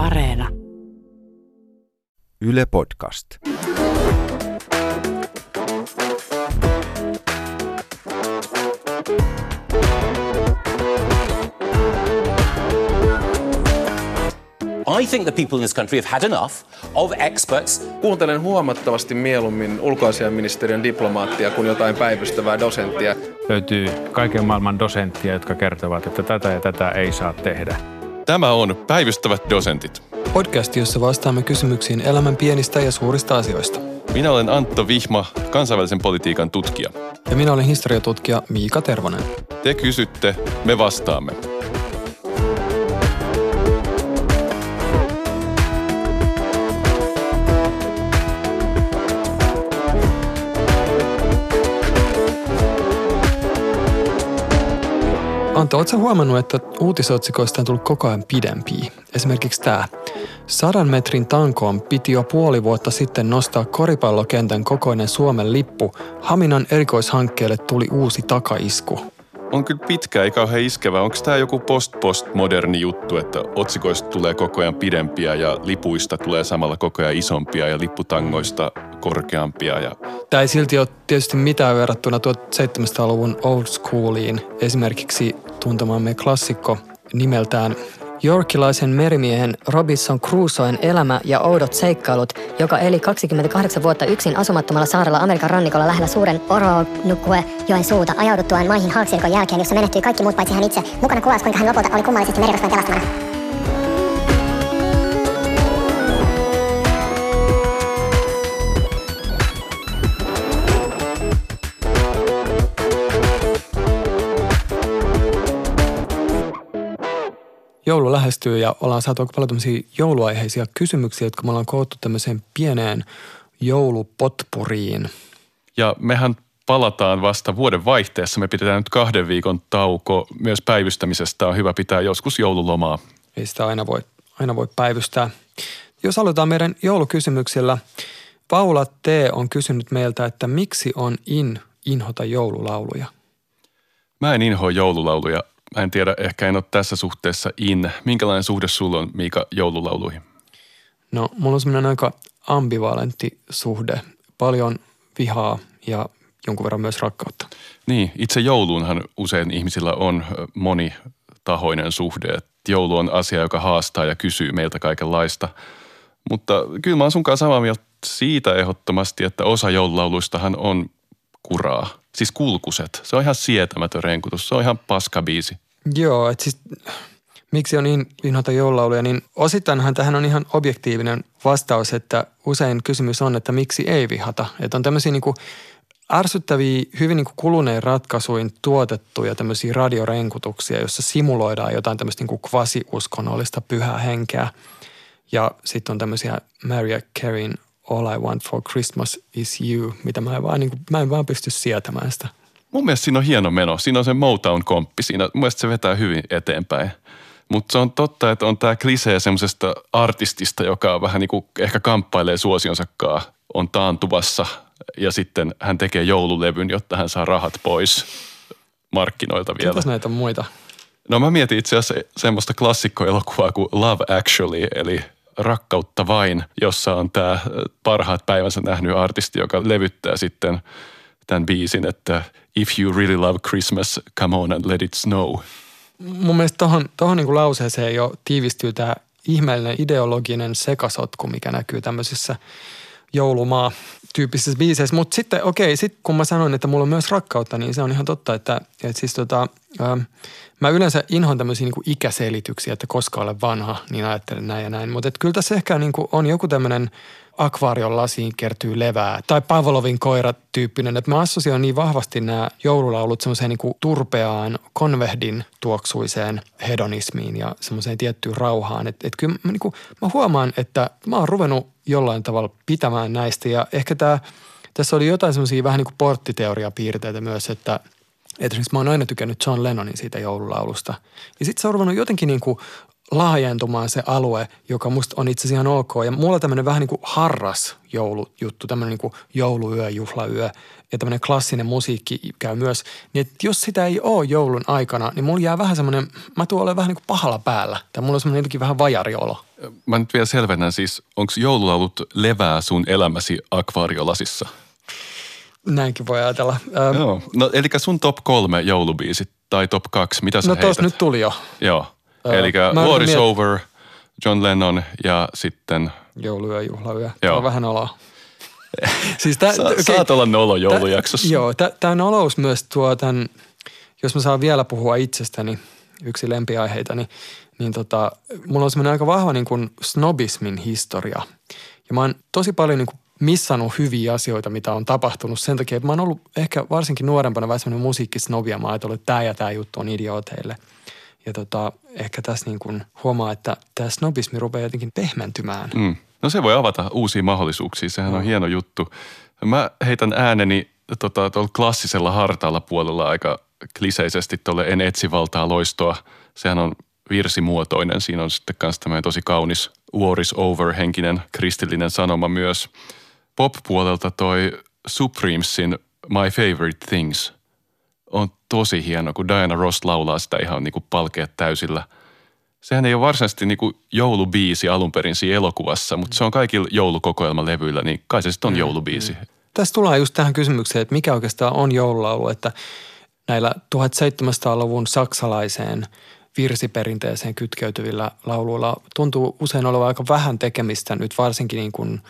Areena. Yle Podcast. I think the people in this country have had enough of experts Kuuntelen huomattavasti mieluummin ulkoasiaministeriön diplomaattia kuin jotain päivystävää dosenttia. löytyy kaiken maailman dosenttia, jotka kertovat, että tätä ja tätä ei saa tehdä. Tämä on Päivystävät dosentit. Podcast, jossa vastaamme kysymyksiin elämän pienistä ja suurista asioista. Minä olen Antto Vihma, kansainvälisen politiikan tutkija. Ja minä olen historiatutkija Miika Tervonen. Te kysytte, me vastaamme. Anto, ootko huomannut, että uutisotsikoista on tullut koko ajan pidempiä? Esimerkiksi tämä. Sadan metrin tankoon piti jo puoli vuotta sitten nostaa koripallokentän kokoinen Suomen lippu. Haminan erikoishankkeelle tuli uusi takaisku. On kyllä pitkä, ei kauhean iskevä. Onko tämä joku post-post-moderni juttu, että otsikoista tulee koko ajan pidempiä ja lipuista tulee samalla koko ajan isompia ja lipputangoista korkeampia ja Tämä ei silti ole tietysti mitään verrattuna 1700-luvun old schooliin. Esimerkiksi tuntemamme klassikko nimeltään Yorkilaisen merimiehen Robinson Crusoen elämä ja oudot seikkailut, joka eli 28 vuotta yksin asumattomalla saarella Amerikan rannikolla lähellä suuren Oroknukue joen suuta ajauduttuaan maihin haaksirikon jälkeen, jossa menehtyi kaikki muut paitsi hän itse. Mukana kuvaus, kuinka hän lopulta oli kummallisesti merirosvojen pelastamana. Joulu lähestyy ja ollaan saatu aika paljon tämmöisiä jouluaiheisia kysymyksiä, jotka me ollaan koottu tämmöiseen pieneen joulupotpuriin. Ja mehän palataan vasta vuoden vaihteessa. Me pidetään nyt kahden viikon tauko. Myös päivystämisestä on hyvä pitää joskus joululomaa. Ei sitä aina voi, aina voi päivystää. Jos aloitetaan meidän joulukysymyksillä. Paula T. on kysynyt meiltä, että miksi on in inhota joululauluja? Mä en inhoa joululauluja. Mä en tiedä, ehkä en ole tässä suhteessa in. Minkälainen suhde sulla on, Miika, joululauluihin? No, mulla on semmoinen aika ambivalentti suhde. Paljon vihaa ja jonkun verran myös rakkautta. Niin, itse jouluunhan usein ihmisillä on monitahoinen suhde. Joulu on asia, joka haastaa ja kysyy meiltä kaikenlaista. Mutta kyllä mä oon sunkaan samaa mieltä siitä ehdottomasti, että osa joululauluistahan on kuraa. Siis kulkuset. Se on ihan sietämätön renkutus. Se on ihan paskabiisi. Joo, että siis miksi on in, inhota joululauluja, niin osittainhan tähän on ihan objektiivinen vastaus, että usein kysymys on, että miksi ei vihata. Että on tämmöisiä niin ärsyttäviä, hyvin niin kuluneen ratkaisuin tuotettuja tämmöisiä radiorenkutuksia, jossa simuloidaan jotain tämmöistä niin kvasi-uskonnollista pyhää henkeä. Ja sitten on tämmöisiä Mariah Careyn All I Want for Christmas is You, mitä mä en vaan, niin kuin, mä en vaan pysty sietämään sitä. Mun mielestä siinä on hieno meno. Siinä on se Motown-komppi. Siinä, mun mielestä se vetää hyvin eteenpäin. Mutta se on totta, että on tämä klisee semmoisesta artistista, joka on vähän niin kuin ehkä kamppailee suosionsakaan, on taantuvassa ja sitten hän tekee joululevyn, jotta hän saa rahat pois markkinoilta vielä. Ketäs näitä muita? No mä mietin itse asiassa semmoista klassikkoelokuvaa kuin Love Actually, eli Rakkautta vain, jossa on tämä parhaat päivänsä nähnyt artisti, joka levyttää sitten tämän biisin, että If you really love Christmas, come on and let it snow. Mun mielestä tohon, tohon niin lauseeseen jo tiivistyy tämä ihmeellinen ideologinen sekasotku, mikä näkyy tämmöisissä joulumaa tyyppisissä biiseissä. Mutta sitten okei, sit kun mä sanoin, että mulla on myös rakkautta, niin se on ihan totta, että, että siis tota, ähm, mä yleensä inhon tämmöisiä niin ikäselityksiä, että koska olen vanha, niin ajattelen näin ja näin. Mutta kyllä tässä ehkä niin on joku tämmöinen akvaarion lasiin kertyy levää tai Pavlovin koira tyyppinen, että mä assosioin niin vahvasti nämä joululaulut semmoiseen niin turpeaan konvehdin tuoksuiseen hedonismiin ja semmoiseen tiettyyn rauhaan. Että et kyllä mä, niin kuin, mä huomaan, että mä oon ruvennut jollain tavalla pitämään näistä ja ehkä tämä, tässä oli jotain semmoisia vähän niin kuin porttiteoriapiirteitä myös, että esimerkiksi mä oon aina tykännyt John Lennonin siitä joululaulusta. Ja sitten se on ruvennut jotenkin niin kuin laajentumaan se alue, joka musta on itse asiassa ihan ok. Ja mulla on tämmöinen vähän niin kuin harras joulujuttu, tämmöinen niin kuin jouluyö, juhlayö ja tämmöinen klassinen musiikki käy myös. Niin että jos sitä ei ole joulun aikana, niin mulla jää vähän semmoinen, mä tuon olen vähän niin kuin pahalla päällä. Tai mulla on semmoinen jotenkin vähän vajariolo. Mä nyt vielä selvennän siis, onko joululaulut levää sun elämäsi akvaariolasissa? Näinkin voi ajatella. Joo. No eli sun top kolme joulubiisit tai top kaksi, mitä sä no heität? nyt tuli jo. Joo. Öö, Eli War is over, John Lennon ja sitten Jouluyö, juhlayö. Joo. Tämä on vähän oloa. siis tää, Sa- okei, saat olla nolo joulujaksossa. Joo, tämä nolous myös tuo tämän, jos mä saan vielä puhua itsestäni, yksi lempiaiheita, niin, niin tota, mulla on semmoinen aika vahva niin kuin snobismin historia. Ja mä oon tosi paljon niin kuin missannut hyviä asioita, mitä on tapahtunut sen takia, että mä oon ollut ehkä varsinkin nuorempana vähän semmoinen musiikkisnobi ja mä oon ajatellut, että tämä ja tämä juttu on idiooteille. Ja tota, ehkä tässä niin kuin huomaa, että tämä snobismi rupeaa jotenkin pehmentymään. Mm. No se voi avata uusia mahdollisuuksia, sehän on hieno juttu. Mä heitän ääneni tota, tuolla klassisella hartaalla puolella aika kliseisesti tuolle En etsi valtaa loistoa. Sehän on virsimuotoinen, siinä on sitten myös tämmöinen tosi kaunis War is over henkinen kristillinen sanoma myös. Pop-puolelta toi Supremesin My Favorite Things on tosi hieno, kun Diana Ross laulaa sitä ihan niin kuin palkeet täysillä – Sehän ei ole varsinaisesti niin kuin joulubiisi alun perin siinä elokuvassa, mutta se on kaikilla joulukokoelmalevyillä, niin kai se sitten on joulubiisi. Tässä tullaan just tähän kysymykseen, että mikä oikeastaan on joululaulu, että näillä 1700-luvun saksalaiseen virsiperinteeseen kytkeytyvillä lauluilla tuntuu usein olevan aika vähän tekemistä nyt varsinkin niin kuin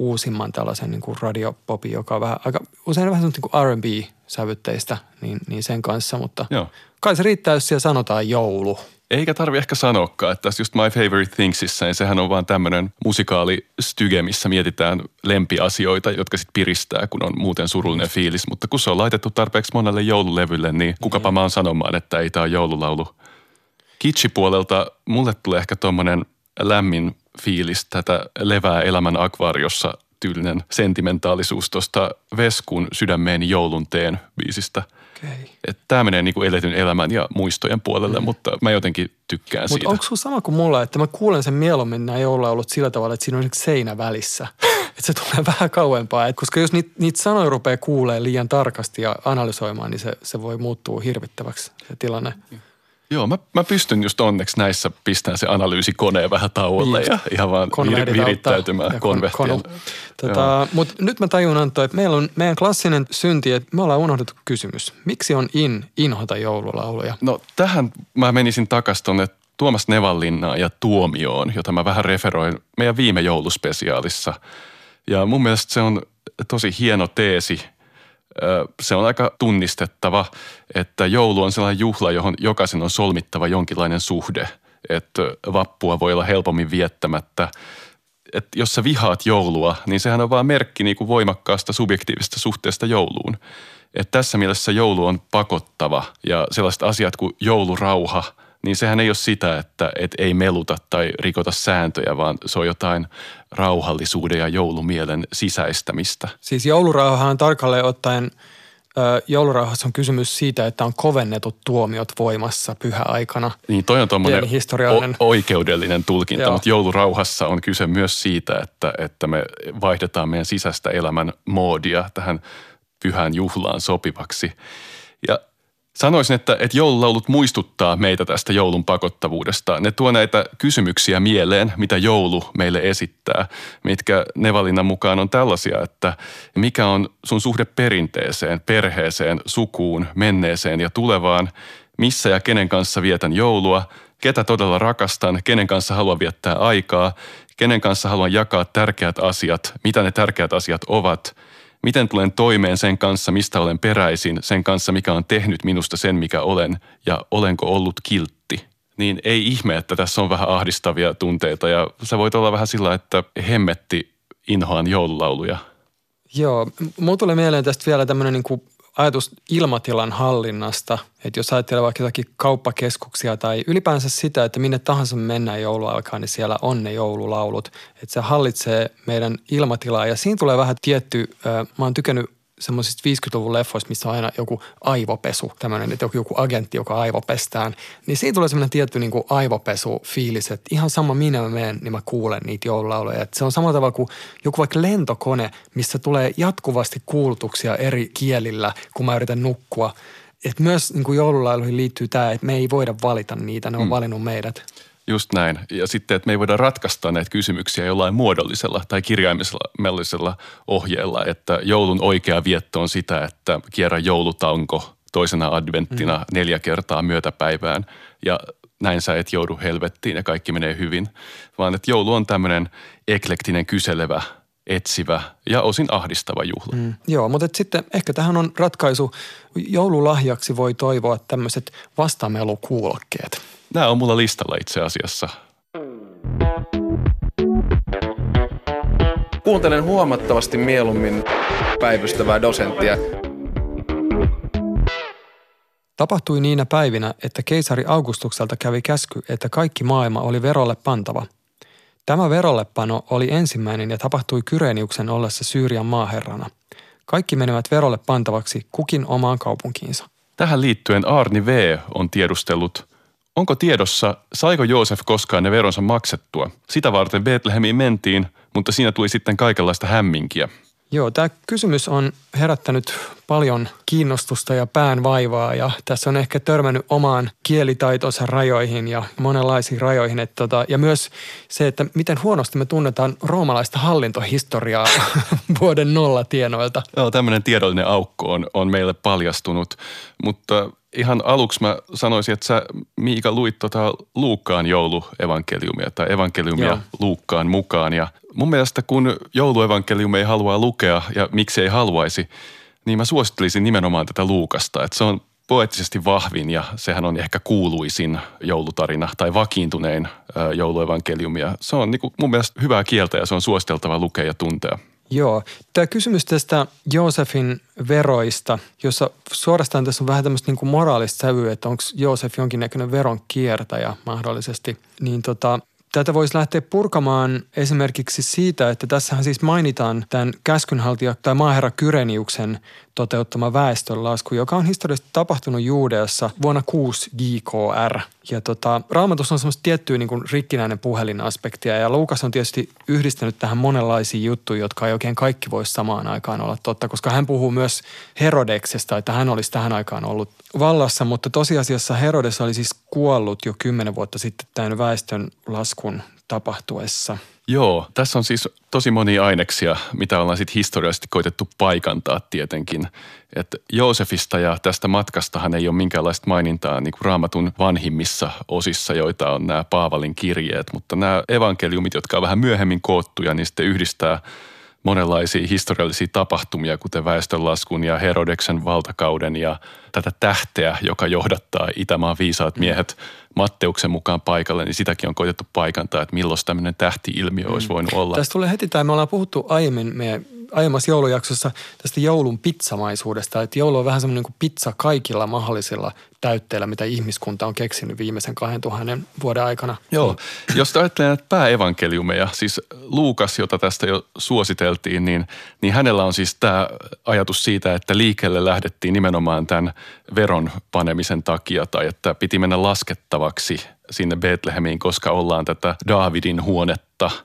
uusimman tällaisen niin kuin radiopopin, joka on vähän, aika, usein vähän niin kuin R&B-sävytteistä, niin, niin sen kanssa, mutta Joo. kai se riittää, jos siellä sanotaan joulu. Eikä tarvi ehkä sanoakaan, että tässä just My Favorite Thingsissa, niin sehän on vaan tämmöinen musikaalistyge, missä mietitään lempiasioita, jotka sitten piristää, kun on muuten surullinen fiilis. Mutta kun se on laitettu tarpeeksi monelle joululevylle, niin kukapa mä oon sanomaan, että ei tämä joululaulu. Kitsipuolelta mulle tulee ehkä tommonen lämmin fiilis tätä levää elämän akvaariossa tyylinen sentimentaalisuus tuosta Veskun sydämeeni joulun teen biisistä. Okay. Tämä menee niinku eletyn elämän ja muistojen puolelle, mm. mutta mä jotenkin tykkään Mutta siitä. onko sulla sama kuin mulla, että mä kuulen sen mieluummin nämä joululaulut sillä tavalla, että siinä on seinä välissä. että se tulee vähän kauempaa. Et koska jos niitä, niitä sanoja rupeaa kuulee liian tarkasti ja analysoimaan, niin se, se voi muuttua hirvittäväksi se tilanne. Joo, mä, mä pystyn just onneksi näissä pistämään se analyysikoneen vähän tauolle Niin ja ihan vaan vir, virittäytymään ja kon-. Tota, Mutta nyt mä tajun Antto, että meillä on meidän klassinen synti, että me ollaan unohdettu kysymys. Miksi on in inhota joululauluja? No tähän mä menisin takas tonne Tuomas Nevallinnaan ja Tuomioon, jota mä vähän referoin meidän viime jouluspesiaalissa. Ja mun mielestä se on tosi hieno teesi. Se on aika tunnistettava, että joulu on sellainen juhla, johon jokaisen on solmittava jonkinlainen suhde. Että vappua voi olla helpommin viettämättä. Että jos sä vihaat joulua, niin sehän on vaan merkki niin kuin voimakkaasta subjektiivisesta suhteesta jouluun. Et tässä mielessä joulu on pakottava ja sellaiset asiat kuin joulurauha, niin sehän ei ole sitä, että et ei meluta tai rikota sääntöjä, vaan se on jotain rauhallisuuden ja joulumielen sisäistämistä. Siis joulurauhahan tarkalleen ottaen, joulurauhassa on kysymys siitä, että on kovennetut tuomiot voimassa pyhäaikana. Niin toi on tuommoinen historiallinen. o- oikeudellinen tulkinta, Joo. mutta joulurauhassa on kyse myös siitä, että, että me vaihdetaan meidän sisäistä elämän moodia tähän pyhään juhlaan sopivaksi. Ja sanoisin, että, että joululaulut muistuttaa meitä tästä joulun pakottavuudesta. Ne tuo näitä kysymyksiä mieleen, mitä joulu meille esittää, mitkä Nevalinnan mukaan on tällaisia, että mikä on sun suhde perinteeseen, perheeseen, sukuun, menneeseen ja tulevaan, missä ja kenen kanssa vietän joulua, ketä todella rakastan, kenen kanssa haluan viettää aikaa, kenen kanssa haluan jakaa tärkeät asiat, mitä ne tärkeät asiat ovat, miten tulen toimeen sen kanssa, mistä olen peräisin, sen kanssa, mikä on tehnyt minusta sen, mikä olen, ja olenko ollut kiltti. Niin ei ihme, että tässä on vähän ahdistavia tunteita, ja sä voit olla vähän sillä, että hemmetti inhoan joululauluja. Joo, mulla tulee mieleen tästä vielä tämmöinen niin ajatus ilmatilan hallinnasta, että jos ajattelee vaikka jotakin kauppakeskuksia tai ylipäänsä sitä, että minne tahansa me mennään jouluaikaan, niin siellä on ne joululaulut, että se hallitsee meidän ilmatilaa. Ja siinä tulee vähän tietty, mä oon tykännyt semmoisista 50-luvun leffoista, missä on aina joku aivopesu, tämmöinen, että joku, agentti, joka aivopestään. Niin siitä tulee semmoinen tietty niin kuin aivopesu-fiilis, että ihan sama minä mä menen, niin mä kuulen niitä joululauluja. Että se on samalla tavalla kuin joku vaikka lentokone, missä tulee jatkuvasti kuulutuksia eri kielillä, kun mä yritän nukkua. Et myös niin kuin joululailuihin liittyy tämä, että me ei voida valita niitä, ne on mm. valinnut meidät. Just näin. Ja sitten, että me ei voida ratkaista näitä kysymyksiä jollain muodollisella tai kirjaimellisella ohjeella, että joulun oikea vietto on sitä, että kierrä joulutanko toisena adventtina mm. neljä kertaa myötäpäivään ja näin sä et joudu helvettiin ja kaikki menee hyvin, vaan että joulu on tämmöinen eklektinen kyselevä etsivä ja osin ahdistava juhla. Mm, joo, mutta sitten ehkä tähän on ratkaisu. Joululahjaksi voi toivoa tämmöiset vastamelukuulokkeet. Nämä on mulla listalla itse asiassa. Kuuntelen huomattavasti mieluummin päivystävää dosenttia. Tapahtui niinä päivinä, että keisari Augustukselta kävi käsky, että kaikki maailma oli verolle pantava. Tämä verollepano oli ensimmäinen ja tapahtui Kyreniuksen ollessa Syyrian maaherrana. Kaikki menevät verolle pantavaksi kukin omaan kaupunkiinsa. Tähän liittyen Arni V. on tiedustellut, Onko tiedossa, saiko Joosef koskaan ne veronsa maksettua? Sitä varten Betlehemiin mentiin, mutta siinä tuli sitten kaikenlaista hämminkiä. Joo, tämä kysymys on herättänyt paljon kiinnostusta ja päänvaivaa ja tässä on ehkä törmännyt omaan kielitaitonsa rajoihin ja monenlaisiin rajoihin. Että tota, ja myös se, että miten huonosti me tunnetaan roomalaista hallintohistoriaa vuoden nolla tienoilta. Joo, tämmöinen tiedollinen aukko on, on meille paljastunut, mutta ihan aluksi mä sanoisin, että sä Miika luit tota Luukkaan jouluevankeliumia tai evankeliumia Joo. Luukkaan mukaan. Ja mun mielestä kun jouluevankeliumi ei halua lukea ja miksi ei haluaisi, niin mä suosittelisin nimenomaan tätä Luukasta. Että se on poettisesti vahvin ja sehän on ehkä kuuluisin joulutarina tai vakiintunein jouluevankeliumia. Se on niin kuin mun mielestä hyvää kieltä ja se on suositeltava lukea ja tuntea. Joo. Tämä kysymys tästä Joosefin veroista, jossa suorastaan tässä on vähän tämmöistä niin kuin moraalista sävyä, että onko Joosef jonkinnäköinen veron kiertäjä mahdollisesti, niin tota, Tätä voisi lähteä purkamaan esimerkiksi siitä, että tässähän siis mainitaan tämän käskynhaltija tai maaherra Kyreniuksen toteuttama väestönlasku, joka on historiallisesti tapahtunut Juudeassa vuonna 6 GKR. Ja tota, raamatussa on semmoista tiettyä niin kuin rikkinäinen puhelinaspektia ja Luukas on tietysti yhdistänyt tähän monenlaisia juttuja, jotka ei oikein kaikki voisi samaan aikaan olla totta, koska hän puhuu myös Herodeksesta, että hän olisi tähän aikaan ollut vallassa, mutta tosiasiassa Herodes oli siis kuollut jo kymmenen vuotta sitten tämän väestön laskun tapahtuessa – Joo, tässä on siis tosi monia aineksia, mitä ollaan sitten historiallisesti koitettu paikantaa tietenkin. Että Joosefista ja tästä matkastahan ei ole minkäänlaista mainintaa niin kuin raamatun vanhimmissa osissa, joita on nämä Paavalin kirjeet, mutta nämä evankeliumit, jotka on vähän myöhemmin koottuja, niin sitten yhdistää monenlaisia historiallisia tapahtumia, kuten väestönlaskun ja Herodeksen valtakauden ja tätä tähteä, joka johdattaa Itämaan viisaat miehet Matteuksen mukaan paikalle, niin sitäkin on koitettu paikantaa, että milloin tämmöinen tähti-ilmiö olisi mm. voinut olla. Tästä tulee heti tämä, me ollaan puhuttu aiemmin meidän aiemmassa joulujaksossa tästä joulun pizzamaisuudesta, että joulu on vähän semmoinen kuin pizza kaikilla mahdollisilla täytteillä, mitä ihmiskunta on keksinyt viimeisen 2000 vuoden aikana. Joo, jos ajattelen näitä pääevankeliumeja, siis Luukas, jota tästä jo suositeltiin, niin, niin hänellä on siis tämä ajatus siitä, että liikkeelle lähdettiin nimenomaan tämän veron panemisen takia tai että piti mennä laskettavaksi sinne Betlehemiin, koska ollaan tätä Daavidin huonetta –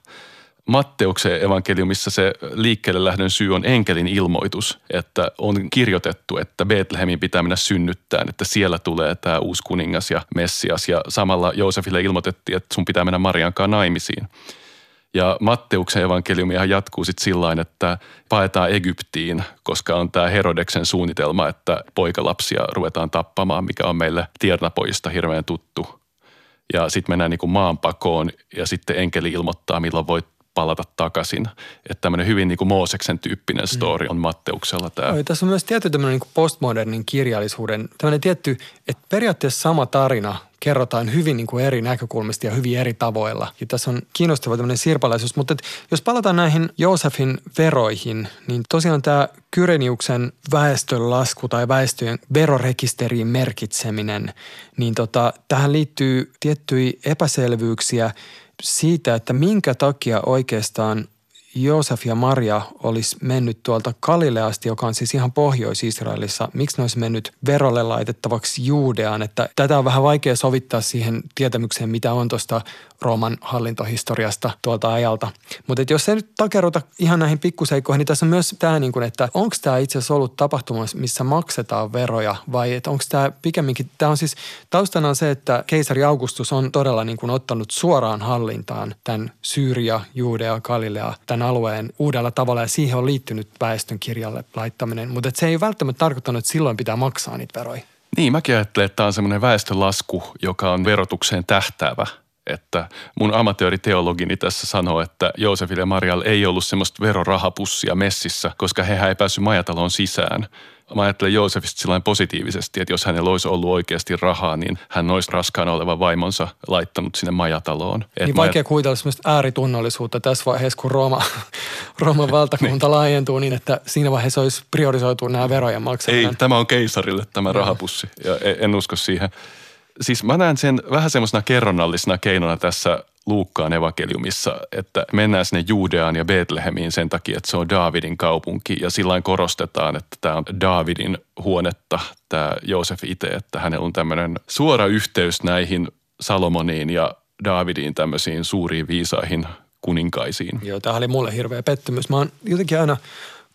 Matteuksen evankeliumissa se liikkeelle lähdön syy on enkelin ilmoitus, että on kirjoitettu, että Betlehemin pitää mennä synnyttämään, että siellä tulee tämä uusi kuningas ja Messias ja samalla Joosefille ilmoitettiin, että sun pitää mennä Mariankaan naimisiin. Ja Matteuksen evankeliumihan jatkuu sitten sillä että paetaan Egyptiin, koska on tämä Herodeksen suunnitelma, että poikalapsia ruvetaan tappamaan, mikä on meille tiernapojista hirveän tuttu. Ja sitten mennään niin maanpakoon ja sitten enkeli ilmoittaa, milloin voit palata takaisin. Että tämmöinen hyvin niin kuin Mooseksen tyyppinen story on Matteuksella tämä. Oi, tässä on myös tietty tämmöinen niin postmodernin kirjallisuuden, tämmöinen tietty, että periaatteessa sama tarina kerrotaan hyvin niin kuin eri näkökulmista ja hyvin eri tavoilla. Ja tässä on kiinnostava tämmöinen sirpalaisuus. Mutta jos palataan näihin Joosefin veroihin, niin tosiaan tämä Kyreniuksen väestönlasku tai väestöjen verorekisteriin merkitseminen, niin tota, tähän liittyy tiettyjä epäselvyyksiä – siitä, että minkä takia oikeastaan Joosef ja Maria olisi mennyt tuolta Galileasta, joka on siis ihan Pohjois-Israelissa, miksi ne olisi mennyt verolle laitettavaksi Juudeaan? Että tätä on vähän vaikea sovittaa siihen tietämykseen, mitä on tuosta Rooman hallintohistoriasta tuolta ajalta. Mutta jos se nyt takeruta ihan näihin pikkuseikkoihin, niin tässä on myös tämä, niin että onko tämä itse asiassa ollut tapahtuma, missä maksetaan veroja vai onko tämä pikemminkin, tämä on siis taustana on se, että keisari Augustus on todella niin kuin ottanut suoraan hallintaan tämän Syyria, Juudea, Galilea, tämän alueen uudella tavalla ja siihen on liittynyt väestön kirjalle laittaminen. Mutta se ei välttämättä tarkoittanut, että silloin pitää maksaa niitä veroja. Niin, mäkin ajattelen, että tämä on semmoinen väestölasku, joka on verotukseen tähtäävä että mun amatööriteologini tässä sanoo, että Joosefille ja Marial ei ollut semmoista verorahapussia messissä, koska he ei päässyt majataloon sisään. Mä ajattelen Joosefista sillä positiivisesti, että jos hänellä olisi ollut oikeasti rahaa, niin hän olisi raskaana olevan vaimonsa laittanut sinne majataloon. Et niin vaikea kuvitella semmoista ääritunnollisuutta tässä vaiheessa, kun Rooma, Rooman valtakunta niin. laajentuu niin, että siinä vaiheessa olisi priorisoitu nämä verojen maksaminen. Ei, tämä on keisarille tämä rahapussi ja en usko siihen siis mä näen sen vähän semmoisena kerronnallisena keinona tässä Luukkaan evankeliumissa, että mennään sinne Juudeaan ja Betlehemiin sen takia, että se on Daavidin kaupunki ja sillä korostetaan, että tämä on Daavidin huonetta, tämä Joosef itse, että hänellä on tämmöinen suora yhteys näihin Salomoniin ja Daavidin tämmöisiin suuriin viisaihin kuninkaisiin. Joo, tämä oli mulle hirveä pettymys. Mä oon jotenkin aina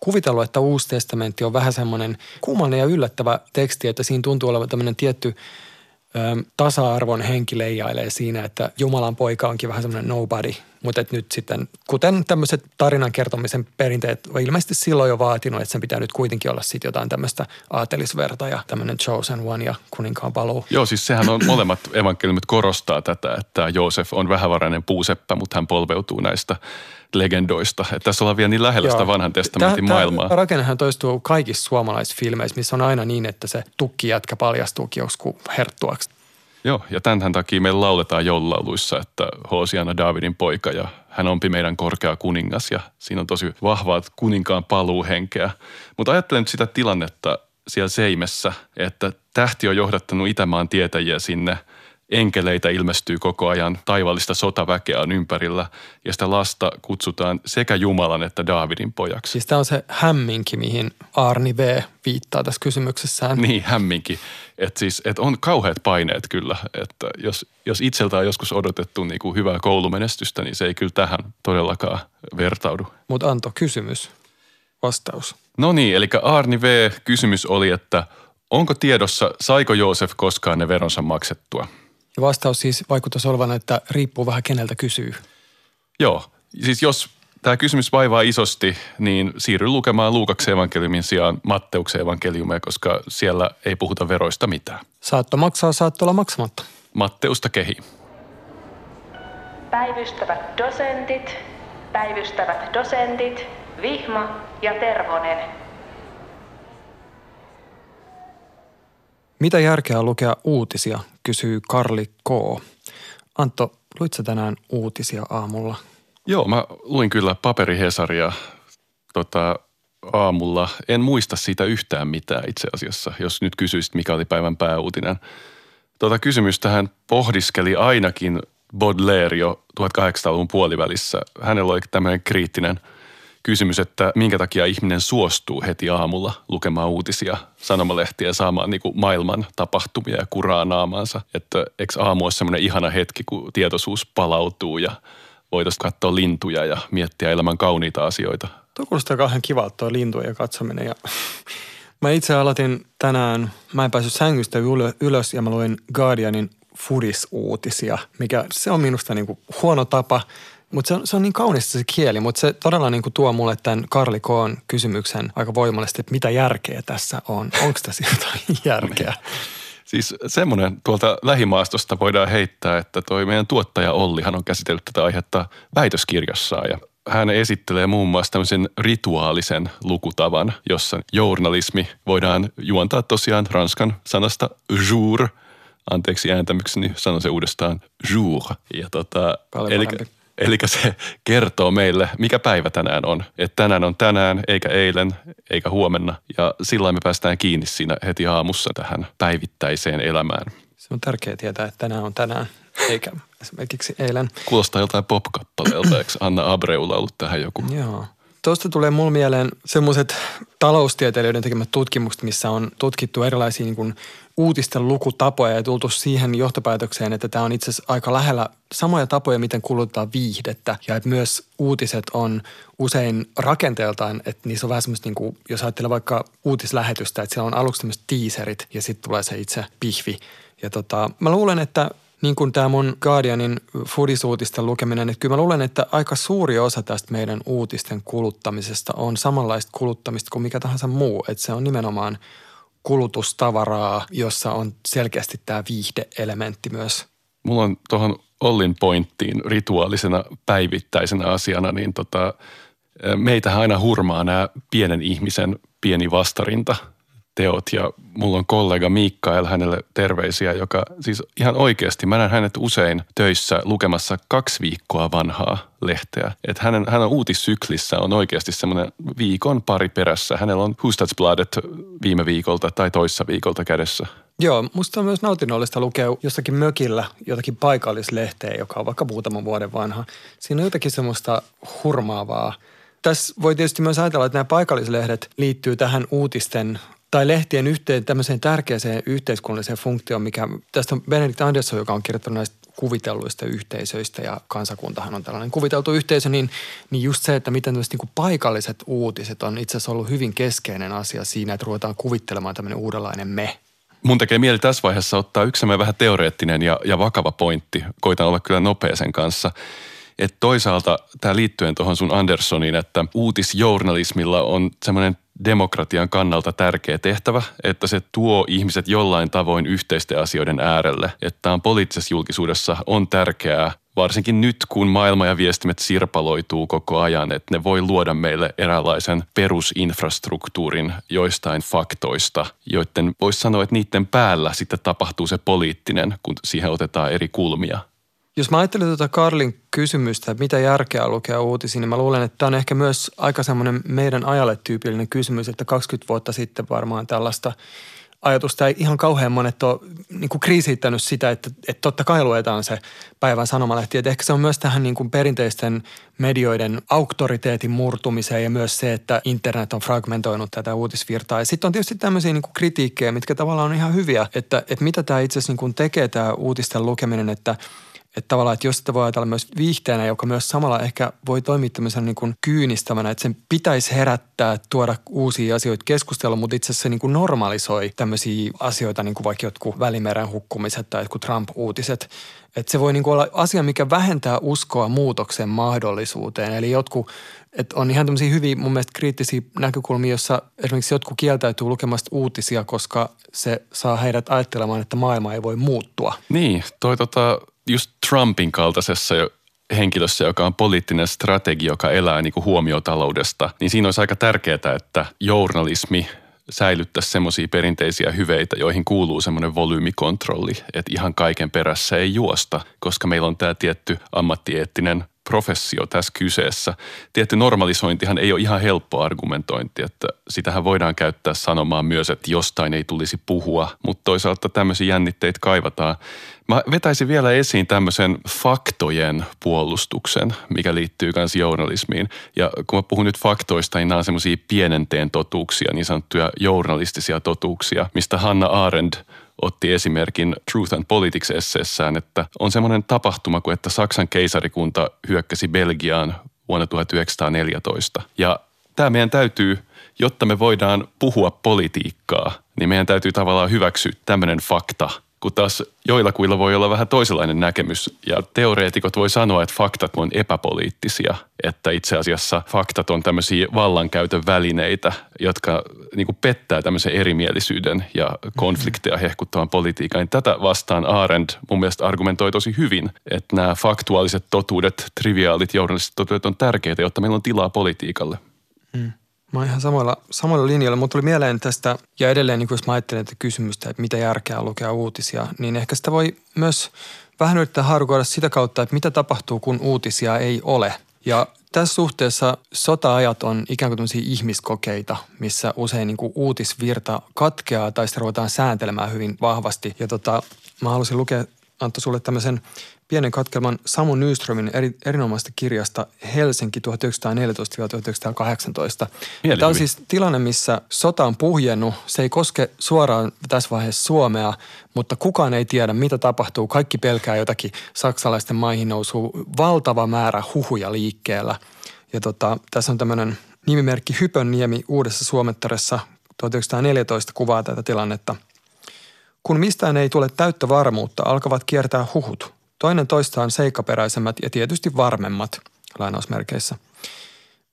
kuvitellut, että Uusi testamentti on vähän semmoinen kummallinen ja yllättävä teksti, että siinä tuntuu olevan tämmöinen tietty – tasa-arvon henki leijailee siinä, että Jumalan poika onkin vähän semmoinen nobody. Mutta nyt sitten, kuten tämmöiset tarinan kertomisen perinteet on ilmeisesti silloin jo vaatinut, että sen pitää nyt kuitenkin olla sitten jotain tämmöistä aatelisverta ja tämmöinen chosen one ja kuninkaan paluu. Joo, siis sehän on molemmat evankeliumit korostaa tätä, että Joosef on vähävarainen puuseppä, mutta hän polveutuu näistä legendoista. Että tässä ollaan vielä niin lähellä Joo. sitä vanhan testamentin Tää, maailmaa. Tämä rakennehan toistuu kaikissa suomalaisfilmeissä, missä on aina niin, että se tukki jätkä paljastuukin joskus herttuaksi. Joo, ja tämän takia meillä lauletaan joululauluissa, että Hoosiana Davidin poika ja hän onpi meidän korkea kuningas ja siinä on tosi vahvaa kuninkaan paluuhenkeä. Mutta ajattelen nyt sitä tilannetta siellä Seimessä, että tähti on johdattanut Itämaan tietäjiä sinne – enkeleitä ilmestyy koko ajan, taivallista sotaväkeä on ympärillä ja sitä lasta kutsutaan sekä Jumalan että Daavidin pojaksi. Siis tämä on se hämminki, mihin Arni V. viittaa tässä kysymyksessään. Niin, hämminki. Että siis, et on kauheat paineet kyllä, että jos, jos itseltä on joskus odotettu niin kuin hyvää koulumenestystä, niin se ei kyllä tähän todellakaan vertaudu. Mutta Anto, kysymys, vastaus. No niin, eli Arni V. kysymys oli, että onko tiedossa, saiko Joosef koskaan ne veronsa maksettua? Ja vastaus siis vaikuttaisi olevan, että riippuu vähän keneltä kysyy. Joo, siis jos tämä kysymys vaivaa isosti, niin siirry lukemaan Luukaksen evankeliumin sijaan Matteuksen evankeliumia, koska siellä ei puhuta veroista mitään. Saatto maksaa, saatto olla maksamatta. Matteusta kehi. Päivystävät dosentit, päivystävät dosentit, Vihma ja Tervonen – Mitä järkeä lukea uutisia, kysyy Karli K. Antto, luitko tänään uutisia aamulla? Joo, mä luin kyllä paperihesaria tota, aamulla. En muista siitä yhtään mitään itse asiassa, jos nyt kysyisit, mikä oli päivän pääuutinen. Tota kysymystähän pohdiskeli ainakin Baudelaire jo 1800-luvun puolivälissä. Hänellä oli tämmöinen kriittinen – kysymys, että minkä takia ihminen suostuu heti aamulla lukemaan uutisia, sanomalehtiä ja saamaan niin kuin maailman tapahtumia ja kuraa naamaansa. Että eikö aamu ole semmoinen ihana hetki, kun tietoisuus palautuu ja voitaisiin katsoa lintuja ja miettiä elämän kauniita asioita. Tuo kuulostaa kauhean kivalta tuo lintujen katsominen ja Mä itse aloitin tänään, mä en päässyt sängystä ylös ja mä luin Guardianin Fudis-uutisia, mikä se on minusta niin kuin huono tapa mutta se on, se on niin kaunista se kieli, mutta se todella niin kuin tuo mulle tämän Karli Koon kysymyksen aika voimallisesti, että mitä järkeä tässä on? Onko tässä jotain järkeä? Siis semmoinen tuolta lähimaastosta voidaan heittää, että toi meidän tuottaja Ollihan on käsitellyt tätä aihetta väitöskirjassaan ja hän esittelee muun muassa tämmöisen rituaalisen lukutavan, jossa journalismi voidaan juontaa tosiaan ranskan sanasta jour. Anteeksi ääntämykseni, sanon se uudestaan jour. Ja tota, eli, Eli se kertoo meille, mikä päivä tänään on. Että tänään on tänään, eikä eilen, eikä huomenna. Ja sillä me päästään kiinni siinä heti aamussa tähän päivittäiseen elämään. Se on tärkeää tietää, että tänään on tänään. eikä esimerkiksi eilen. Kuulostaa joltain pop-kappaleelta, eikö Anna Abreulla ollut tähän joku? Joo. Tuosta tulee mulle mieleen semmoiset taloustieteilijöiden tekemät tutkimukset, missä on tutkittu erilaisia niin kuin uutisten lukutapoja ja tultu siihen johtopäätökseen, että tämä on itse asiassa aika lähellä samoja tapoja, miten kulutetaan viihdettä. Ja että myös uutiset on usein rakenteeltaan, että niissä on vähän semmoista, niin kuin, jos ajattelee vaikka uutislähetystä, että siellä on aluksi tämmöiset teaserit ja sitten tulee se itse pihvi. Ja tota, mä luulen, että niin kuin tämä mun Guardianin fudisuutisten lukeminen, että kyllä mä luulen, että aika suuri osa tästä meidän uutisten kuluttamisesta on samanlaista kuluttamista kuin mikä tahansa muu. Että se on nimenomaan kulutustavaraa, jossa on selkeästi tämä viihdeelementti myös. Mulla on tuohon Ollin pointtiin rituaalisena päivittäisenä asiana, niin tota, meitähän aina hurmaa nämä pienen ihmisen pieni vastarinta – teot ja mulla on kollega Mikael hänelle terveisiä, joka siis ihan oikeasti, mä näen hänet usein töissä lukemassa kaksi viikkoa vanhaa lehteä. Että hänen, hänen uutissyklissä on oikeasti semmoinen viikon pari perässä. Hänellä on Hustadsbladet viime viikolta tai toissa viikolta kädessä. Joo, musta on myös nautinnollista lukea jossakin mökillä jotakin paikallislehteä, joka on vaikka muutaman vuoden vanha. Siinä on jotakin semmoista hurmaavaa. Tässä voi tietysti myös ajatella, että nämä paikallislehdet liittyy tähän uutisten tai lehtien yhteen tämmöiseen tärkeäseen yhteiskunnalliseen funktioon, mikä tästä on Benedict Anderson, joka on kirjoittanut näistä kuvitelluista yhteisöistä ja kansakuntahan on tällainen kuviteltu yhteisö, niin, niin just se, että miten niin kuin paikalliset uutiset on itse asiassa ollut hyvin keskeinen asia siinä, että ruvetaan kuvittelemaan tämmöinen uudenlainen me. Mun tekee mieli tässä vaiheessa ottaa yksi vähän teoreettinen ja, ja vakava pointti. Koitan olla kyllä nopea sen kanssa. Että toisaalta tämä liittyen tuohon sun Andersoniin, että uutisjournalismilla on semmoinen demokratian kannalta tärkeä tehtävä, että se tuo ihmiset jollain tavoin yhteisten asioiden äärelle. Että on poliittisessa julkisuudessa on tärkeää, varsinkin nyt kun maailma ja viestimet sirpaloituu koko ajan, että ne voi luoda meille eräänlaisen perusinfrastruktuurin joistain faktoista, joiden voisi sanoa, että niiden päällä sitten tapahtuu se poliittinen, kun siihen otetaan eri kulmia. Jos mä ajattelen tuota Karlin kysymystä, että mitä järkeä lukea uutisia, niin mä luulen, että tämä on ehkä myös aika semmoinen meidän ajalle tyypillinen kysymys, että 20 vuotta sitten varmaan tällaista ajatusta ei ihan kauhean monet ole niin kuin kriisittänyt sitä, että, että totta kai luetaan se päivän sanomalehti. Että ehkä se on myös tähän niin kuin perinteisten medioiden auktoriteetin murtumiseen ja myös se, että internet on fragmentoinut tätä uutisvirtaa. Sitten on tietysti tämmöisiä niin kuin kritiikkejä, mitkä tavallaan on ihan hyviä, että, että mitä tämä itse asiassa niin kuin tekee tämä uutisten lukeminen, että – että tavallaan, että jos sitä voi ajatella myös viihteenä, joka myös samalla ehkä voi toimia tämmöisen niin kuin kyynistävänä, että sen pitäisi herättää, tuoda uusia asioita keskustelua, mutta itse asiassa se niin kuin normalisoi tämmöisiä asioita, niin kuin vaikka jotkut välimeren hukkumiset tai jotkut Trump-uutiset. Että se voi niin kuin olla asia, mikä vähentää uskoa muutoksen mahdollisuuteen. Eli jotkut, että on ihan tämmöisiä hyviä mun mielestä kriittisiä näkökulmia, jossa esimerkiksi jotkut kieltäytyy lukemasta uutisia, koska se saa heidät ajattelemaan, että maailma ei voi muuttua. Niin, toi tota, just Trumpin kaltaisessa henkilössä, joka on poliittinen strategi, joka elää niin kuin huomiotaloudesta, niin siinä olisi aika tärkeää, että journalismi säilyttäisi semmoisia perinteisiä hyveitä, joihin kuuluu semmoinen volyymikontrolli, että ihan kaiken perässä ei juosta, koska meillä on tämä tietty ammattieettinen professio tässä kyseessä. Tietty normalisointihan ei ole ihan helppo argumentointi, että sitähän voidaan käyttää sanomaan myös, että jostain ei tulisi puhua, mutta toisaalta tämmöisiä jännitteitä kaivataan. Mä vetäisin vielä esiin tämmöisen faktojen puolustuksen, mikä liittyy myös journalismiin. Ja kun mä puhun nyt faktoista, niin nämä on semmoisia pienenteen totuuksia, niin sanottuja journalistisia totuuksia, mistä Hanna Arendt otti esimerkin Truth and Politics esseessään, että on semmoinen tapahtuma kuin, että Saksan keisarikunta hyökkäsi Belgiaan vuonna 1914. Ja tämä meidän täytyy, jotta me voidaan puhua politiikkaa, niin meidän täytyy tavallaan hyväksyä tämmöinen fakta – kun taas joillakuilla voi olla vähän toisenlainen näkemys. Ja teoreetikot voi sanoa, että faktat on epäpoliittisia, että itse asiassa faktat on tämmöisiä vallankäytön välineitä, jotka niin kuin pettää tämmöisen erimielisyyden ja konflikteja hehkuttavan politiikan. Niin tätä vastaan Arendt mun mielestä argumentoi tosi hyvin, että nämä faktuaaliset totuudet, triviaalit journalistiset totuudet on tärkeitä, jotta meillä on tilaa politiikalle. Mm. Mä oon ihan samalla, samalla linjalla. Mutta tuli mieleen tästä, ja edelleen niin jos mä ajattelen että kysymystä, että mitä järkeä lukea uutisia, niin ehkä sitä voi myös vähän yrittää harukoida sitä kautta, että mitä tapahtuu, kun uutisia ei ole. Ja tässä suhteessa sota-ajat on ikään kuin ihmiskokeita, missä usein niin kuin uutisvirta katkeaa tai sitä ruvetaan sääntelemään hyvin vahvasti. Ja tota, mä halusin lukea Antto sulle tämmöisen pienen katkelman Samu Nyströmin eri, erinomaisesta kirjasta Helsinki 1914-1918. Mieli Tämä on siis tilanne, missä sota on puhjennut. Se ei koske suoraan tässä vaiheessa Suomea, mutta kukaan ei tiedä, mitä tapahtuu. Kaikki pelkää jotakin saksalaisten maihin nousuu valtava määrä huhuja liikkeellä. Ja tota, tässä on tämmöinen nimimerkki Hypönniemi Uudessa Suomettaressa 1914 kuvaa tätä tilannetta. Kun mistään ei tule täyttä varmuutta, alkavat kiertää huhut. Toinen toistaan seikkaperäisemmät ja tietysti varmemmat, lainausmerkeissä.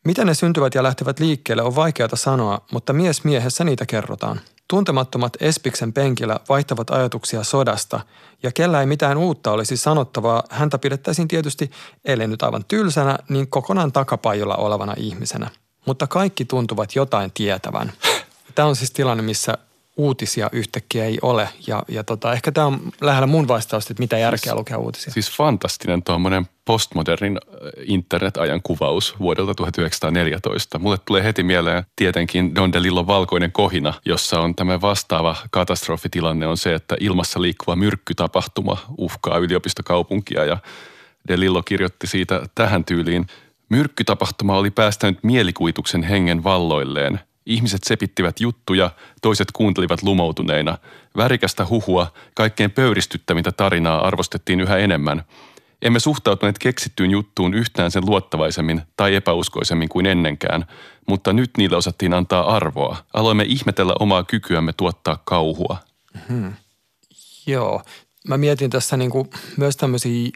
Miten ne syntyvät ja lähtevät liikkeelle on vaikeata sanoa, mutta mies miehessä niitä kerrotaan. Tuntemattomat Espiksen penkillä vaihtavat ajatuksia sodasta, ja kellä ei mitään uutta olisi sanottavaa, häntä pidettäisiin tietysti, ellei nyt aivan tylsänä, niin kokonaan takapajolla olevana ihmisenä. Mutta kaikki tuntuvat jotain tietävän. Tämä on siis tilanne, missä uutisia yhtäkkiä ei ole, ja, ja tota, ehkä tämä on lähellä mun vastausta, että mitä järkeä lukea uutisia. Siis fantastinen tuommoinen postmodernin äh, internetajan kuvaus vuodelta 1914. Mulle tulee heti mieleen tietenkin Don DeLillon valkoinen kohina, jossa on tämä vastaava katastrofitilanne on se, että ilmassa liikkuva myrkkytapahtuma uhkaa yliopistokaupunkia ja DeLillo kirjoitti siitä tähän tyyliin. Myrkkytapahtuma oli päästänyt mielikuvituksen hengen valloilleen. Ihmiset sepittivät juttuja, toiset kuuntelivat lumoutuneina. Värikästä huhua, kaikkein pöyristyttävintä tarinaa arvostettiin yhä enemmän. Emme suhtautuneet keksittyyn juttuun yhtään sen luottavaisemmin tai epäuskoisemmin kuin ennenkään, mutta nyt niille osattiin antaa arvoa. Aloimme ihmetellä omaa kykyämme tuottaa kauhua. Joo. Mä mietin tässä niin kuin myös tämmöisiä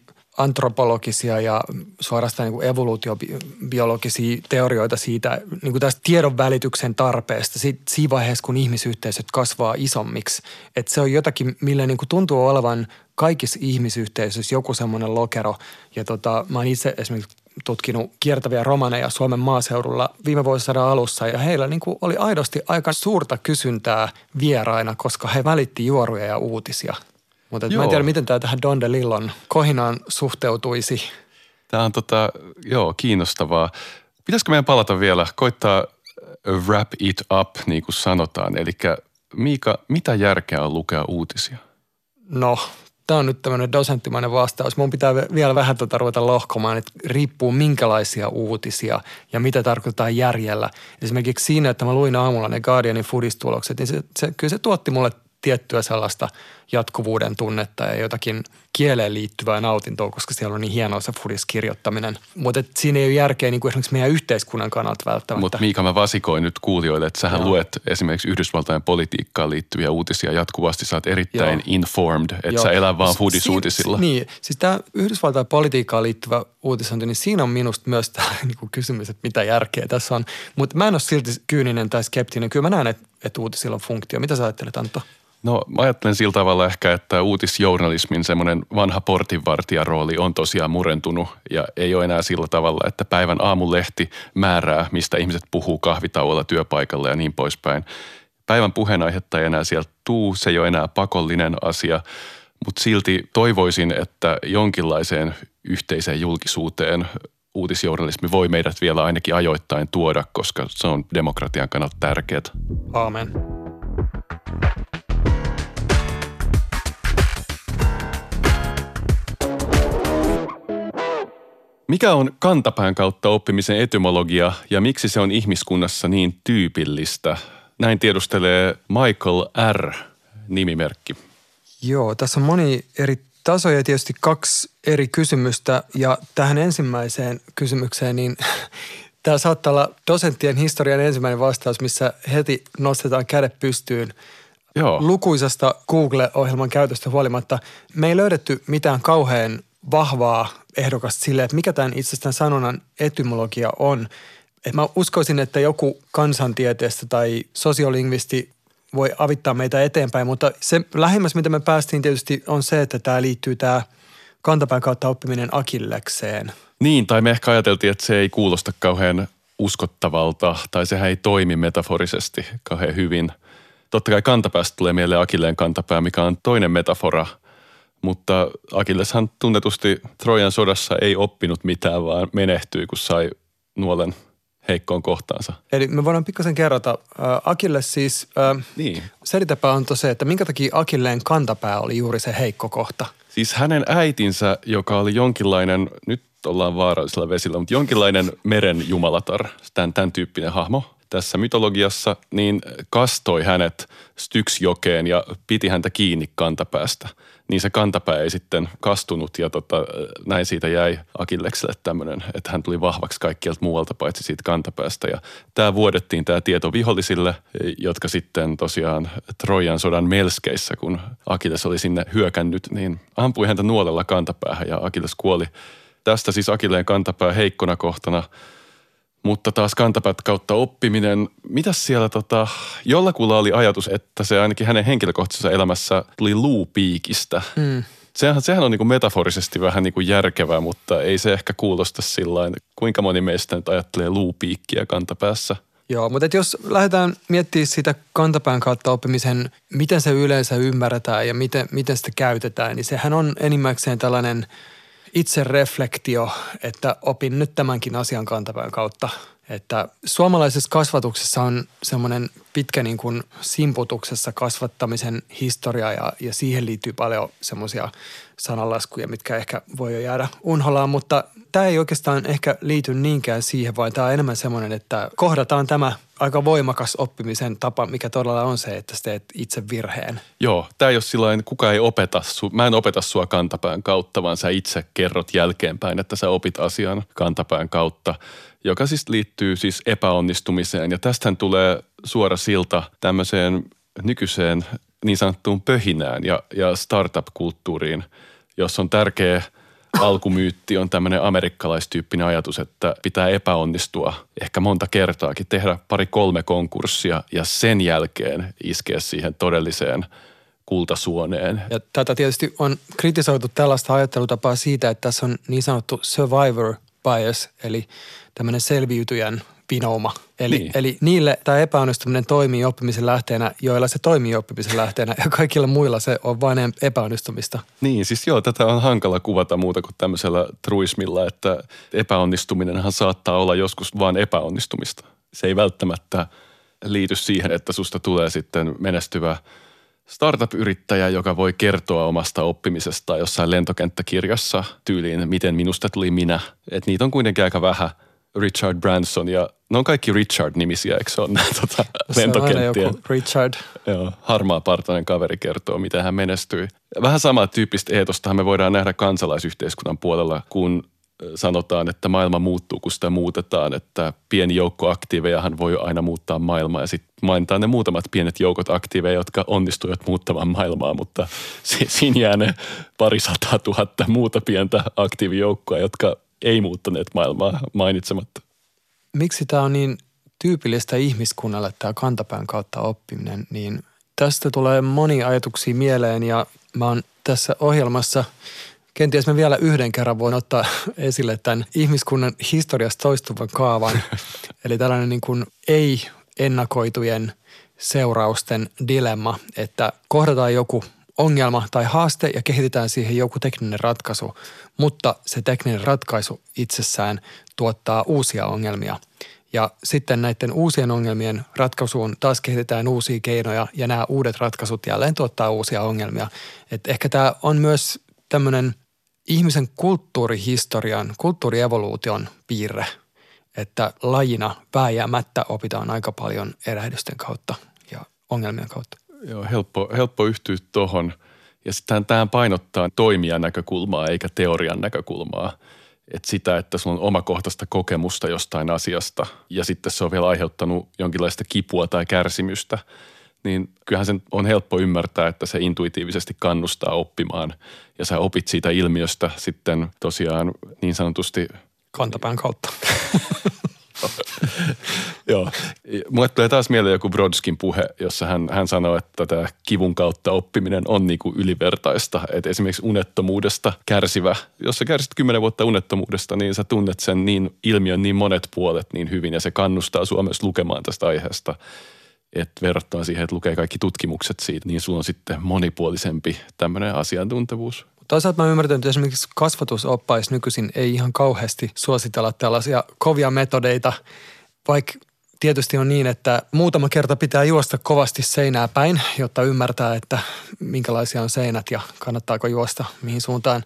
antropologisia ja suorastaan niin evoluutiobiologisia teorioita siitä niin kuin tästä tiedon välityksen tarpeesta siinä vaiheessa, kun ihmisyhteisöt kasvaa isommiksi. Että se on jotakin, millä niin kuin tuntuu olevan kaikissa ihmisyhteisöissä joku semmoinen lokero. Ja tota, mä oon itse esimerkiksi tutkinut kiertäviä romaneja Suomen maaseudulla viime vuosisadan alussa ja heillä niin kuin oli aidosti aika suurta kysyntää vieraina, koska he välitti juoruja ja uutisia. Mutta mä en tiedä, miten tämä tähän Don DeLillon kohinaan suhteutuisi. Tämä on tota, joo, kiinnostavaa. Pitäisikö meidän palata vielä, koittaa äh, wrap it up, niin kuin sanotaan. Eli Miika, mitä järkeä on lukea uutisia? No, tämä on nyt tämmöinen dosenttimainen vastaus. Mun pitää vielä vähän tätä ruveta lohkomaan, että riippuu minkälaisia uutisia ja mitä tarkoittaa järjellä. Esimerkiksi siinä, että mä luin aamulla ne Guardianin foodistulokset, niin se, se, kyllä se tuotti mulle tiettyä sellaista jatkuvuuden tunnetta ja jotakin kieleen liittyvää nautintoa, koska siellä on niin hienoa se foodiskirjoittaminen. Mutta siinä ei ole järkeä niin kuin esimerkiksi meidän yhteiskunnan kannalta välttämättä. Mutta Miika, mä vasikoin nyt kuulijoille, että sähän Joo. luet esimerkiksi Yhdysvaltain politiikkaan liittyviä uutisia jatkuvasti. Sä oot erittäin Joo. informed, että Joo. sä elää vaan Si- foodisuutisilla. si- Niin, siis tämä Yhdysvaltain politiikkaan liittyvä uutisointi, niin siinä on minusta myös tämä niinku kysymys, että mitä järkeä tässä on. Mutta mä en ole silti kyyninen tai skeptinen. Kyllä mä näen, että, että uutisilla on funktio. Mitä sä ajattelet, Antto? No mä ajattelen sillä tavalla ehkä, että uutisjournalismin semmoinen vanha portinvartijarooli on tosiaan murentunut ja ei ole enää sillä tavalla, että päivän aamulehti määrää, mistä ihmiset puhuu kahvitauolla työpaikalla ja niin poispäin. Päivän puheenaihetta ei enää sieltä tuu, se ei ole enää pakollinen asia, mutta silti toivoisin, että jonkinlaiseen yhteiseen julkisuuteen uutisjournalismi voi meidät vielä ainakin ajoittain tuoda, koska se on demokratian kannalta tärkeää. Aamen. Mikä on kantapään kautta oppimisen etymologia ja miksi se on ihmiskunnassa niin tyypillistä? Näin tiedustelee Michael R. nimimerkki. Joo, tässä on moni eri tasoja ja tietysti kaksi eri kysymystä. Ja tähän ensimmäiseen kysymykseen, niin tämä saattaa olla dosenttien historian ensimmäinen vastaus, missä heti nostetaan kädet pystyyn. Joo. Lukuisasta Google-ohjelman käytöstä huolimatta me ei löydetty mitään kauhean vahvaa ehdokasta sille, että mikä tämän itsestään sanonnan etymologia on. Et mä uskoisin, että joku kansantieteestä tai sosiolingvisti voi avittaa meitä eteenpäin, mutta se lähimmäs, mitä me päästiin tietysti on se, että tämä liittyy tämä kantapään kautta oppiminen akillekseen. Niin, tai me ehkä ajateltiin, että se ei kuulosta kauhean uskottavalta, tai sehän ei toimi metaforisesti kauhean hyvin. Totta kai kantapäästä tulee mieleen Akilleen kantapää, mikä on toinen metafora, mutta Akilleshan tunnetusti Trojan sodassa ei oppinut mitään, vaan menehtyi, kun sai nuolen heikkoon kohtaansa. Eli me voidaan pikkasen kerrata. Äh, Akille siis, äh, Niin. selitäpä on se, että minkä takia Akilleen kantapää oli juuri se heikko kohta. Siis hänen äitinsä, joka oli jonkinlainen, nyt ollaan vaarallisella vesillä, mutta jonkinlainen meren jumalatar, tämän, tämän tyyppinen hahmo tässä mytologiassa, niin kastoi hänet Styksjokeen ja piti häntä kiinni kantapäästä. Niin se kantapää ei sitten kastunut ja tota, näin siitä jäi Akillekselle tämmöinen, että hän tuli vahvaksi kaikkialta muualta paitsi siitä kantapäästä. Ja tämä vuodettiin tämä tieto vihollisille, jotka sitten tosiaan Trojan sodan melskeissä, kun Akilles oli sinne hyökännyt, niin ampui häntä nuolella kantapäähän ja Akilles kuoli. Tästä siis Akilleen kantapää heikkona kohtana – mutta taas kantapäät kautta oppiminen, mitä siellä tota, jollakulla oli ajatus, että se ainakin hänen henkilökohtaisessa elämässä tuli luupiikistä. Mm. Sehän, sehän on niin kuin metaforisesti vähän niin kuin järkevää, mutta ei se ehkä kuulosta sillä kuinka moni meistä nyt ajattelee luupiikkiä kantapäässä. Joo, mutta jos lähdetään miettimään sitä kantapään kautta oppimisen, miten se yleensä ymmärretään ja miten, miten sitä käytetään, niin sehän on enimmäkseen tällainen – itse reflektio, että opin nyt tämänkin asian kantapään kautta. Että suomalaisessa kasvatuksessa on semmoinen pitkä niin kuin simputuksessa kasvattamisen historia ja, ja siihen liittyy paljon semmoisia sananlaskuja, mitkä ehkä voi jo jäädä unholaan, mutta tämä ei oikeastaan ehkä liity niinkään siihen, vaan tämä on enemmän semmoinen, että kohdataan tämä aika voimakas oppimisen tapa, mikä todella on se, että sä teet itse virheen. Joo, tämä ei ole sillain, kuka ei opeta, su, mä en opeta sua kantapään kautta, vaan sä itse kerrot jälkeenpäin, että sä opit asian kantapään kautta, joka siis liittyy siis epäonnistumiseen. Ja tästähän tulee suora silta tämmöiseen nykyiseen niin sanottuun pöhinään ja, ja startup-kulttuuriin, jossa on tärkeä – alkumyytti on tämmöinen amerikkalaistyyppinen ajatus, että pitää epäonnistua ehkä monta kertaakin, tehdä pari-kolme konkurssia ja sen jälkeen iskeä siihen todelliseen kultasuoneen. Ja tätä tietysti on kritisoitu tällaista ajattelutapaa siitä, että tässä on niin sanottu survivor bias, eli tämmöinen selviytyjän vinouma. Eli, niin. eli niille tämä epäonnistuminen toimii oppimisen lähteenä, joilla se toimii oppimisen lähteenä ja kaikilla muilla se on vain epäonnistumista. Niin, siis joo, tätä on hankala kuvata muuta kuin tämmöisellä truismilla, että epäonnistuminenhan saattaa olla joskus vain epäonnistumista. Se ei välttämättä liity siihen, että susta tulee sitten menestyvä startup-yrittäjä, joka voi kertoa omasta oppimisesta jossain lentokenttäkirjassa tyyliin, miten minusta tuli minä. Että niitä on kuitenkin aika vähän – Richard Branson ja ne on kaikki Richard-nimisiä, eikö se ole nämä tota, lentokenttiä? joku Richard. Joo, harmaa partainen kaveri kertoo, miten hän menestyi. Vähän samaa tyyppistä eetosta me voidaan nähdä kansalaisyhteiskunnan puolella, kun sanotaan, että maailma muuttuu, kun sitä muutetaan, että pieni joukko aktiivejahan voi aina muuttaa maailmaa ja sitten mainitaan ne muutamat pienet joukot aktiiveja, jotka onnistuivat muuttamaan maailmaa, mutta siinä jää ne pari sataa tuhatta muuta pientä aktiivijoukkoa, jotka ei muuttaneet maailmaa mainitsematta. Miksi tämä on niin tyypillistä ihmiskunnalle tämä kantapään kautta oppiminen, niin tästä tulee moni ajatuksia mieleen ja mä oon tässä ohjelmassa Kenties mä vielä yhden kerran voin ottaa esille tämän ihmiskunnan historiasta toistuvan kaavan. Eli tällainen niin kuin ei-ennakoitujen seurausten dilemma, että kohdataan joku ongelma tai haaste ja kehitetään siihen joku tekninen ratkaisu, mutta se tekninen ratkaisu itsessään tuottaa uusia ongelmia. Ja sitten näiden uusien ongelmien ratkaisuun taas kehitetään uusia keinoja ja nämä uudet ratkaisut jälleen tuottaa uusia ongelmia. Et ehkä tämä on myös tämmöinen ihmisen kulttuurihistorian, kulttuurievoluution piirre, että lajina vääjäämättä opitaan aika paljon erähdysten kautta ja ongelmien kautta. Joo, helppo, helppo yhtyä tuohon. Ja sitten tähän painottaa toimijan näkökulmaa eikä teorian näkökulmaa. Että sitä, että sulla on omakohtaista kokemusta jostain asiasta ja sitten se on vielä aiheuttanut jonkinlaista kipua tai kärsimystä, niin kyllähän sen on helppo ymmärtää, että se intuitiivisesti kannustaa oppimaan ja sä opit siitä ilmiöstä sitten tosiaan niin sanotusti – Kantapään kautta. Joo. Mulle tulee taas mieleen joku Brodskin puhe, jossa hän, hän sanoi, että tämä kivun kautta oppiminen on niin kuin ylivertaista. Että esimerkiksi unettomuudesta kärsivä, jos sä kärsit kymmenen vuotta unettomuudesta, niin sä tunnet sen niin ilmiön niin monet puolet niin hyvin ja se kannustaa sua myös lukemaan tästä aiheesta. Että verrattuna siihen, että lukee kaikki tutkimukset siitä, niin sulla on sitten monipuolisempi tämmöinen asiantuntevuus. Toisaalta mä ymmärrän, että esimerkiksi kasvatusoppais nykyisin ei ihan kauheasti suositella tällaisia kovia metodeita, vaikka tietysti on niin, että muutama kerta pitää juosta kovasti seinää päin, jotta ymmärtää, että minkälaisia on seinät ja kannattaako juosta mihin suuntaan.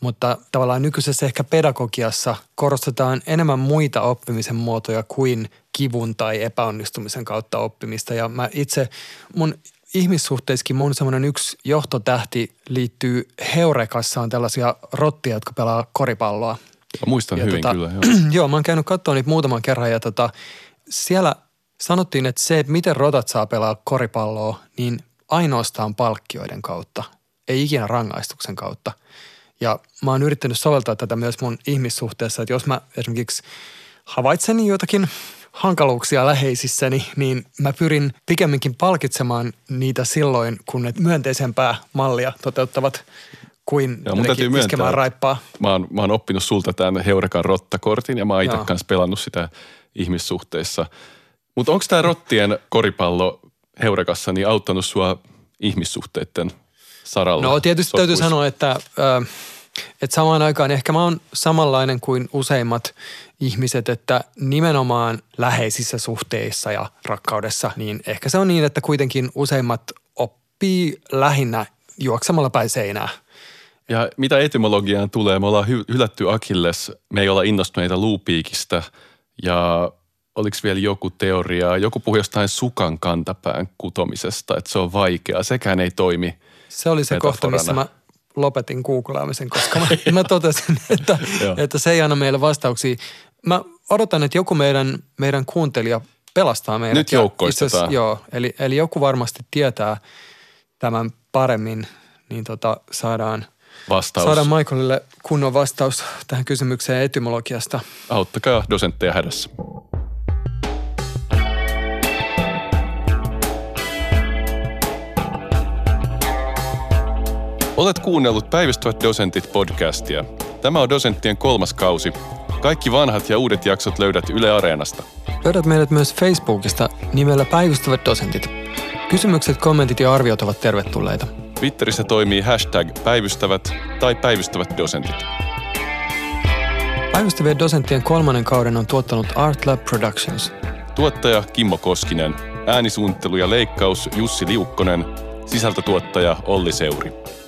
Mutta tavallaan nykyisessä ehkä pedagogiassa korostetaan enemmän muita oppimisen muotoja kuin kivun tai epäonnistumisen kautta oppimista. Ja mä itse, mun ihmissuhteissakin mun semmoinen yksi johtotähti liittyy Heurekassa on tällaisia rottia, jotka pelaa koripalloa. Mä muistan Ja hyvin tota, kyllä, joo. joo, mä oon käynyt katsoa niitä muutaman kerran ja tota, siellä sanottiin, että se, että miten rotat saa pelaa koripalloa, niin ainoastaan palkkioiden kautta, ei ikinä rangaistuksen kautta. Ja mä oon yrittänyt soveltaa tätä myös mun ihmissuhteessa, että jos mä esimerkiksi havaitsen jotakin hankaluuksia läheisissäni, niin mä pyrin pikemminkin palkitsemaan niitä silloin, kun ne myönteisempää mallia toteuttavat kuin Joo, mun täytyy iskemään raippaa. Mä oon, mä oon oppinut sulta tämän Heurekan rottakortin ja mä oon itse kanssa pelannut sitä ihmissuhteissa. Mutta onko tämä rottien koripallo Heurekassa niin auttanut sua ihmissuhteiden saralla? No tietysti täytyy sotkuissa? sanoa, että, ö, että samaan aikaan ehkä mä oon samanlainen kuin useimmat ihmiset, että nimenomaan läheisissä suhteissa ja rakkaudessa, niin ehkä se on niin, että kuitenkin useimmat oppii lähinnä juoksemalla päin seinää. Ja mitä etymologiaan tulee, me ollaan hy- hylätty Akilles, me ei olla innostuneita luupiikistä ja oliko vielä joku teoria, joku puhui jostain sukan kantapään kutomisesta, että se on vaikeaa, sekään ei toimi. Se oli se kohta, missä mä Metaforana. Lopetin googlaamisen, koska mä, mä totesin, että, että se ei anna meille vastauksia. Mä odotan, että joku meidän, meidän kuuntelija pelastaa meidät. Nyt joukkoistetaan. Joo, eli, eli joku varmasti tietää tämän paremmin, niin tota, saadaan, Vastaus. saadaan Michaelille kunnon vastaus tähän kysymykseen etymologiasta. Auttakaa dosentteja hädässä. Olet kuunnellut Päivystävät dosentit podcastia. Tämä on dosenttien kolmas kausi. Kaikki vanhat ja uudet jaksot löydät Yle Areenasta. Löydät meidät myös Facebookista nimellä Päivystävät dosentit. Kysymykset, kommentit ja arviot ovat tervetulleita. Twitterissä toimii hashtag päivystävät tai päivystävät dosentit. Päivystävien dosenttien kolmannen kauden on tuottanut Art Lab Productions. Tuottaja Kimmo Koskinen, äänisuunnittelu ja leikkaus Jussi Liukkonen, sisältötuottaja Olli Seuri.